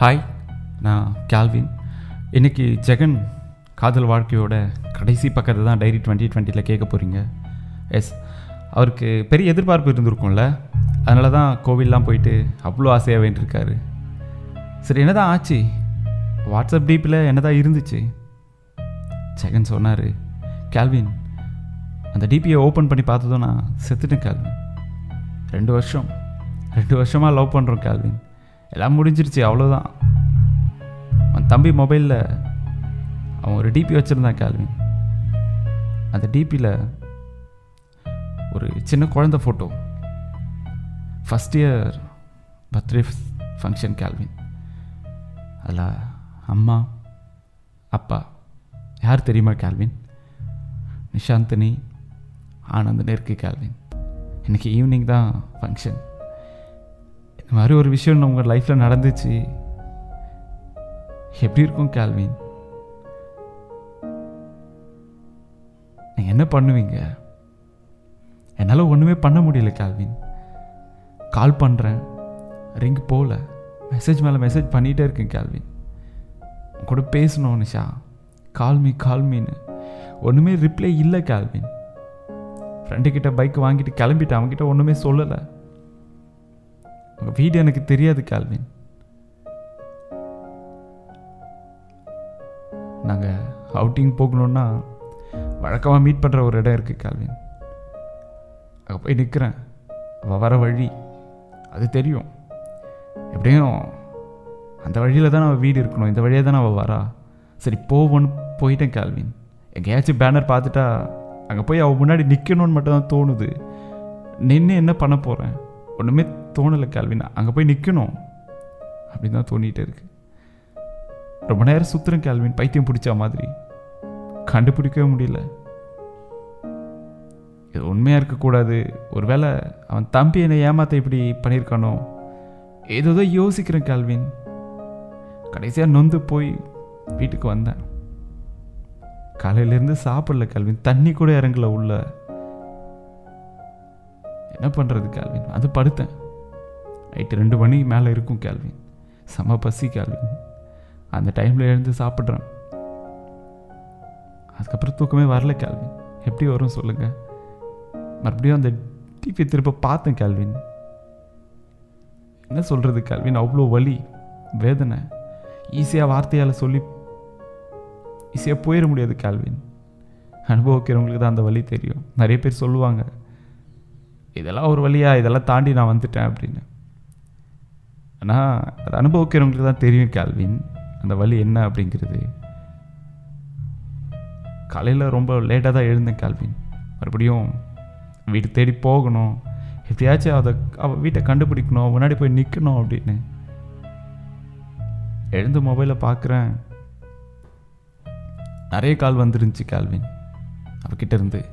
Hi நான் Calvin இன்றைக்கி ஜெகன் காதல் வாழ்க்கையோட கடைசி பக்கத்தை தான் டைரி டுவெண்ட்டி டுவெண்ட்டியில் கேட்க போகிறீங்க எஸ் அவருக்கு பெரிய எதிர்பார்ப்பு இருந்திருக்கும்ல. அதனால தான் கோவில்லாம் போயிட்டு அவ்வளோ ஆசையாக வேண்டியிருக்காரு. சரி என்ன தான் ஆச்சு? வாட்ஸ்அப் டீப்பில் என்னதான் இருந்துச்சு? ஜெகன் சொன்னார் கேல்வின் அந்த டிபியை ஓப்பன் பண்ணி பார்த்ததும் நான் செத்துட்டேன் கேல்வின் ரெண்டு வருஷம் ரெண்டு வருஷமாக லவ் பண்ணுறோம் கேல்வின் எல்லாம் முடிஞ்சிருச்சு அவ்வளோதான் அவன் தம்பி மொபைலில் அவன் ஒரு டிபி வச்சுருந்தான் கேள்வின் அந்த டிபியில் ஒரு சின்ன குழந்த photo first year birthday function Kelvin அதில் அம்மா அப்பா யார் தெரியுமா கேள்வின் நிஷாந்தினி ஆனந்தன் நெருக்கு கேள்வின் இன்றைக்கி ஈவினிங் தான் ஃபங்க்ஷன் இந்த மாதிரி ஒரு விஷயம் உங்கள் லைஃப்பில் நடந்துச்சு. எப்படி இருக்கும் கேள்வின் நீங்கள் என்ன பண்ணுவீங்க? என்னால் ஒன்றுமே பண்ண முடியல கேள்வின் கால் பண்ணுறேன் ரிங் போகல மெசேஜ் மேலே மெசேஜ் பண்ணிகிட்டே இருக்கேன் கேள்வின் உன் கூட பேசணும் நிஷா. கால் மீ கால் மீன்னு ஒன்றுமே ரிப்ளை இல்லை கேள்வின் ஃப்ரெண்டுக்கிட்ட பைக் வாங்கிட்டு கிளம்பிட்டேன். அவங்ககிட்ட ஒன்றுமே சொல்லலை. உங்கள் வீடு எனக்கு தெரியாது கால்வின் நாங்கள் அவுட்டிங் போகணுன்னா வழக்கமாக மீட் பண்ணுற ஒரு இடம் இருக்குது கால்வின் அங்கே போய் நிற்கிறேன் அவள் வர வழி அது தெரியும். எப்படியும் அந்த வழியில் தான் அவள் வீடு இருக்கணும். இந்த வழியாக தானே அவள் வரா. சரி போவோன்னு போயிட்டேன் கால்வின் எங்கேயாச்சும் பேனர் பார்த்துட்டா அங்கே போய் அவள் முன்னாடி நிற்கணும்னு மட்டும் தான் தோணுது. நின்று என்ன பண்ண போகிறேன் ஒன்றுமே தோணலை கேள்வினா அங்கே போய் நிற்கணும் அப்படின்னு தான் தோணிகிட்டே இருக்கு. ரொம்ப நேரம் சுத்துறேன் கேள்வின் பைத்தியம் பிடிச்ச மாதிரி. கண்டுபிடிக்கவே முடியல. இது உண்மையாக இருக்கக்கூடாது. ஒருவேளை அவன் தம்பி என்னை ஏமாத்த இப்படி பண்ணியிருக்கானோ? ஏதோ யோசிக்கிறேன் கேள்வின் கடைசியாக நொந்து போய் வீட்டுக்கு வந்தேன். காலையிலேருந்து சாப்பிடல கல்வின் தண்ணி கூட இறங்கல உள்ள. என்ன பண்ணுறது கேள்வின் அது படுத்தேன். நைட்டு ரெண்டு மணி மேலே இருக்கும் கேள்வின் செம பசி கேள்வின் அந்த டைமில் எழுந்து சாப்பிட்றேன். அதுக்கப்புறம் தூக்கமே வரல கேள்வின் எப்படி வரும் சொல்லுங்கள் மறுபடியும் அந்த டிவி திரும்ப பார்த்தேன் கேள்வின் என்ன சொல்கிறது கேள்வின் அவ்வளோ வலி வேதனை. ஈஸியாக வார்த்தையால் சொல்லி ஈஸியாக போயிட முடியாது கேள்வின் அனுபவிக்கிறவங்களுக்கு தான் அந்த வழி தெரியும். நிறைய பேர் சொல்லுவாங்க இதெல்லாம் ஒரு வழியா இதெல்லாம் தாண்டி நான் வந்துட்டேன் அப்படின்னு. ஆனால் அது அனுபவிக்கிறவங்களுக்கு தான் தெரியும் கேள்வின் அந்த வழி என்ன அப்படிங்கிறது. காலையில் ரொம்ப லேட்டாக தான் எழுந்தேன் கேள்வின். மறுபடியும் வீட்டு தேடி போகணும். எப்படியாச்சும் அதை அவள் வீட்டை கண்டுபிடிக்கணும் முன்னாடி போய் நிற்கணும் அப்படின்னு. எழுந்து மொபைலை பார்க்குறேன். நிறைய கால் வந்துருந்துச்சு கேள்வின். அவகிட்ட இருந்து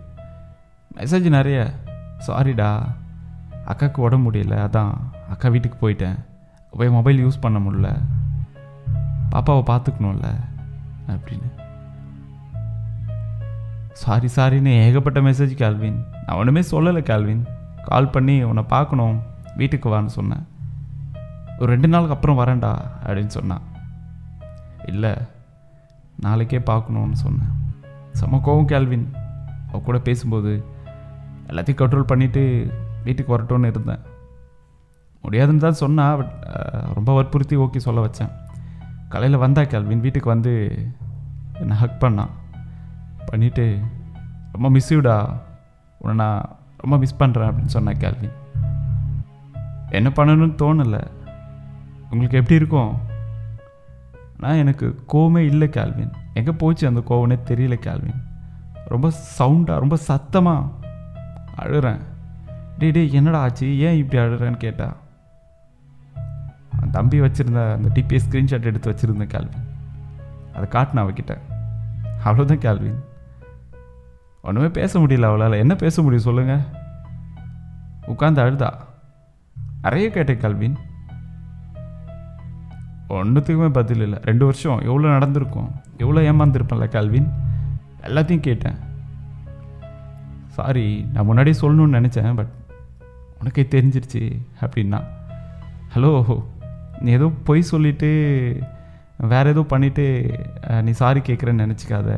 மெசேஜ் நிறைய. சாரிடா அக்காவுக்கு உடம்பு முடியல அதான். அக்கா வீட்டுக்கு போயிட்டேன். போய் மொபைல் யூஸ் பண்ண முடில பாப்பாவை பார்த்துக்கணும்ல அப்படின்னு. சாரி சாரின்னு ஏகப்பட்ட மெசேஜ் கேள்வின் நான் ஒன்றுமே சொல்லலை கேள்வின் கால் பண்ணி உன்னை பார்க்கணும். வீட்டுக்கு வான்னு சொன்னேன். ஒரு ரெண்டு நாளுக்கு அப்புறம் வரேன்டா அப்படின்னு சொன்னான். இல்லை நாளைக்கே பார்க்கணுன்னு சொன்னேன். செம கோவம் கேள்வின் அவ கூட பேசும்போது எல்லாத்தையும் கண்ட்ரோல் பண்ணிவிட்டு வீட்டுக்கு வரட்டும்னு இருந்தேன். முடியாதுன்னு தான் சொன்னால் பட் ரொம்ப வற்புறுத்தி ஓகே சொல்ல வச்சேன். காலையில் வந்தா கேள்வின் வீட்டுக்கு வந்து என்னை ஹக் பண்ணான் பண்ணிவிட்டு ரொம்ப மிஸ்யூடா உன்னை நான் ரொம்ப மிஸ் பண்ணுறேன் அப்படின்னு சொன்னேன் கேள்வின் என்ன பண்ணணும்னு தோணலை. உங்களுக்கு எப்படி இருக்கும்? ஆனால் எனக்கு கோவமே இல்லை கேள்வின் எங்கே போச்சு அந்த கோவனே தெரியல கேள்வின் ரொம்ப சவுண்டாக ரொம்ப சத்தமாக அழுறேன். டே டே என்னடா ஆச்சு? ஏன் இப்படி அழுறேன்னு கேட்டா? தம்பி வச்சுருந்த அந்த டிபிஎஸ் ஸ்க்ரீன்ஷாட் எடுத்து வச்சுருந்தேன் கேள்வின் அதை காட்டினேன் அவகிட்ட. அவ்வளோதான் கேள்வின் ஒன்றுமே பேச முடியல அவளால். என்ன பேச முடியும் சொல்லுங்கள் உட்காந்து அழுதா? நிறைய கேட்டேன் கல்வின் ஒன்றுத்துக்குமே பதில் இல்லை. ரெண்டு வருஷம். எவ்வளோ நடந்திருக்கும்? எவ்வளோ ஏமாந்துருப்பேன்ல கல்வின் எல்லாத்தையும் கேட்டேன். சாரி நான் முன்னாடியே சொல்லணும்னு நினச்சேன் பட் உனக்கே தெரிஞ்சிருச்சு அப்படின்னா. ஹலோ நீ ஏதோ பொய் சொல்லிவிட்டு வேறு ஏதோ பண்ணிவிட்டு நீ சாரி கேட்குறேன்னு நினச்சிக்காத.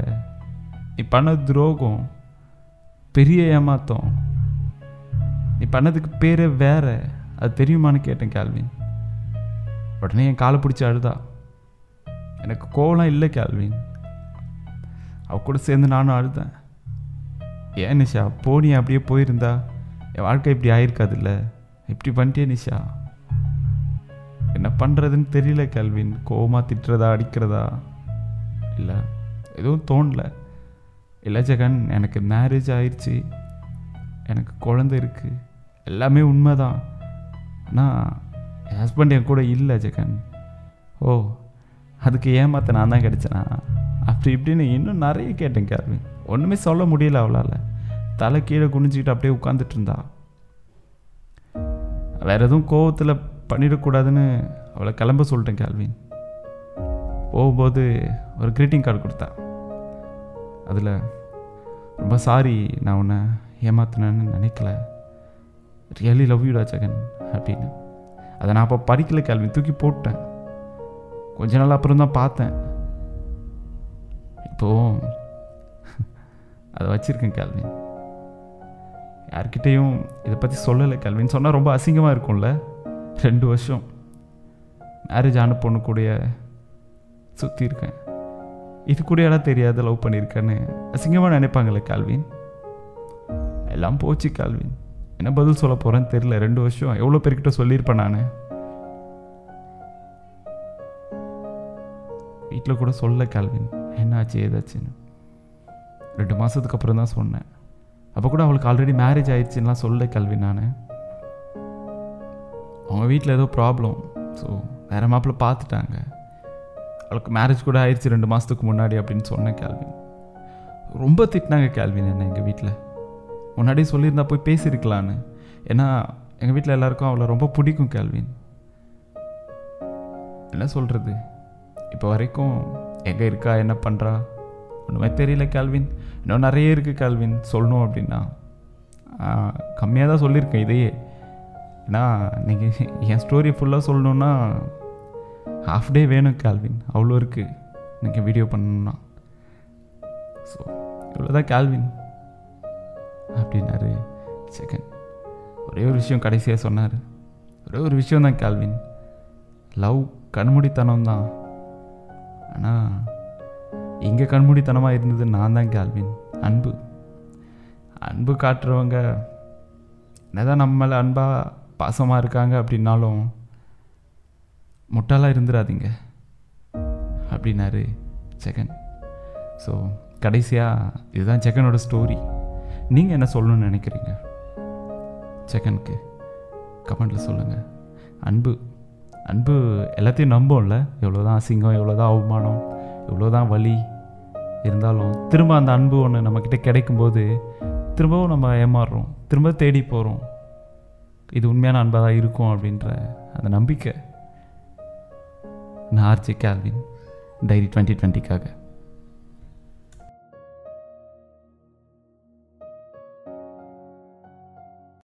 நீ பண்ண துரோகம் பெரிய ஏமாத்தம். நீ பண்ணதுக்கு பேரே வேற அது தெரியுமான்னு கேட்டேன் கேள்வின் உடனே என் காலை பிடிச்சி அழுதா. எனக்கு கோவலாம் இல்லை கேள்வின் அவ கூட சேர்ந்து நானும் அழுதேன். ஏன் நிஷா போனி அப்படியே போயிருந்தா? என் வாழ்க்கை இப்படி ஆயிருக்காதுல்ல? இப்படி பண்ணிட்டே நிஷா? என்ன பண்ணுறதுன்னு தெரியல கல்வின். கோவமாக திட்டுறதா அடிக்கிறதா? இல்லை எதுவும் தோணல. இல்லை ஜெகன் எனக்கு மேரேஜ் ஆயிடுச்சு எனக்கு குழந்த இருக்குது எல்லாமே உண்மைதான். ஆனால் என் ஹஸ்பண்ட் என் கூட இல்லை ஜெகன். ஓ அதுக்கு ஏமாத்த நான் தான் கிடைச்சேனா? அப்படி இப்படின்னு இன்னும் நிறைய கேட்டேன் கேள்வி ஒன்றுமே சொல்ல முடியல அவளால். தலை கீழே குனிஞ்சிக்கிட்டு அப்படியே உட்காந்துட்டு இருந்தா வேற எதுவும் கோவத்தில் பண்ணிடக்கூடாதுன்னு அவளை கிளம்ப சொல்லிட்டேன் கேள்வின் போகும்போது ஒரு க்ரீட்டிங் கார்டு கொடுத்தா. அதில் ரொம்ப சாரி நான் உன்னை ஏமாத்தினேன்னு நினைக்கல. ரியலி லவ் யூடா ஜெகன் அப்படின்னு. அதை நான் அப்போ படிக்கல கேள்வி தூக்கி போட்டேன். கொஞ்ச நாள் அப்புறம் தான் பார்த்தேன். இப்போ அதை வச்சுருக்கேன் கேள்வின் யார்கிட்டேயும் இதை பற்றி சொல்லலை கல்வின்னு சொன்னால் ரொம்ப அசிங்கமாக இருக்கும்ல? ரெண்டு வருஷம் மேரேஜ் ஆன பொண்ணு கூடய சுற்றி இருக்கேன். இது கூட இடம் தெரியாத லவ் பண்ணியிருக்கேன்னு அசிங்கமாக நினைப்பாங்களே கால்வின்? எல்லாம் போச்சு கால்வின். என்ன பதில் சொல்ல போகிறேன்னு தெரில ரெண்டு வருஷம். எவ்வளோ பேர்கிட்ட சொல்லியிருப்பேன் நான். வீட்டில் கூட சொல்ல கால்வின். என்னாச்சு ஏதாச்சுன்னு. ரெண்டு மாதத்துக்கு அப்புறம் தான் சொன்னேன். அப்போ கூட அவளுக்கு ஆல்ரெடி மேரேஜ் ஆயிடுச்சுன்னா சொல்ல கல்வி நான். அவங்க வீட்டில் ஏதோ ப்ராப்ளம் ஸோ வேறு மாப்பிள்ள பார்த்துட்டாங்க. அவளுக்கு மேரேஜ் கூட ஆயிடுச்சு ரெண்டு மாதத்துக்கு முன்னாடி அப்படின்னு சொன்னேன் கேள்வின் ரொம்ப திட்டினாங்க கேள்வின் என்ன எங்கள் வீட்டில் முன்னாடியே சொல்லியிருந்தா போய் பேசியிருக்கலான்னு. ஏன்னா எங்கள் வீட்டில் எல்லாருக்கும் அவளை ரொம்ப பிடிக்கும் கேள்வின் என்ன சொல்கிறது இப்போ வரைக்கும் எங்கே இருக்கா? என்ன பண்ணுறா ஒன்றுமே தெரியல கேள்வின் இன்னும் நிறைய இருக்குது கேள்வின் சொல்லணும் அப்படின்னா. கம்மியாக தான் சொல்லியிருக்கேன் இதையே. ஏன்னா நீங்கள் என் ஸ்டோரி ஃபுல்லாக சொல்லணுன்னா ஹாஃப் டே வேணும் கேல்வின். அவ்வளோ இருக்குது நீங்கள் வீடியோ பண்ணணும்னா. ஸோ இவ்வளோதான் கேல்வின். அப்படின்னாரு செகண்ட் ஒரே ஒரு விஷயம் கடைசியாக சொன்னார். ஒரே ஒரு விஷயம் தான் கேல்வின். லவ் கண்மூடித்தனம் தான் ஆனால் இங்கே கண்மூடித்தனமாக இருந்தது நான் தான் கேள்வின் அன்பு. அன்பு காட்டுறவங்க என்னதான் நம்மளை அன்பாக பாசமாக இருக்காங்க அப்படின்னாலும் முட்டாளாக இருந்துடாதீங்க அப்படின்னாரு ஜெகன். ஸோ கடைசியாக இதுதான் ஜெகனோட ஸ்டோரி நீங்கள் என்ன சொல்லணும்னு நினைக்கிறீங்க? ஜெகனுக்கு கமெண்டில் சொல்லுங்கள் அன்பு. அன்பு எல்லாத்தையும் நம்போம்ல. எவ்வளோதான் அசிங்கம் எவ்வளோதான் அவமானம் எவ்வளோதான் வலி இருந்தாலும் திரும்ப அந்த அன்பு ஒன்று நம்மக்கிட்ட கிடைக்கும்போது திரும்பவும் நம்ம ஏமாறுறோம். திரும்ப தேடி போகிறோம் இது உண்மையான அன்பாக தான் இருக்கும் அப்படின்ற அந்த நம்பிக்கை. நான் ஆர்ஜே கேல்வின் டைரி டுவெண்ட்டி டுவெண்ட்டிக்காக.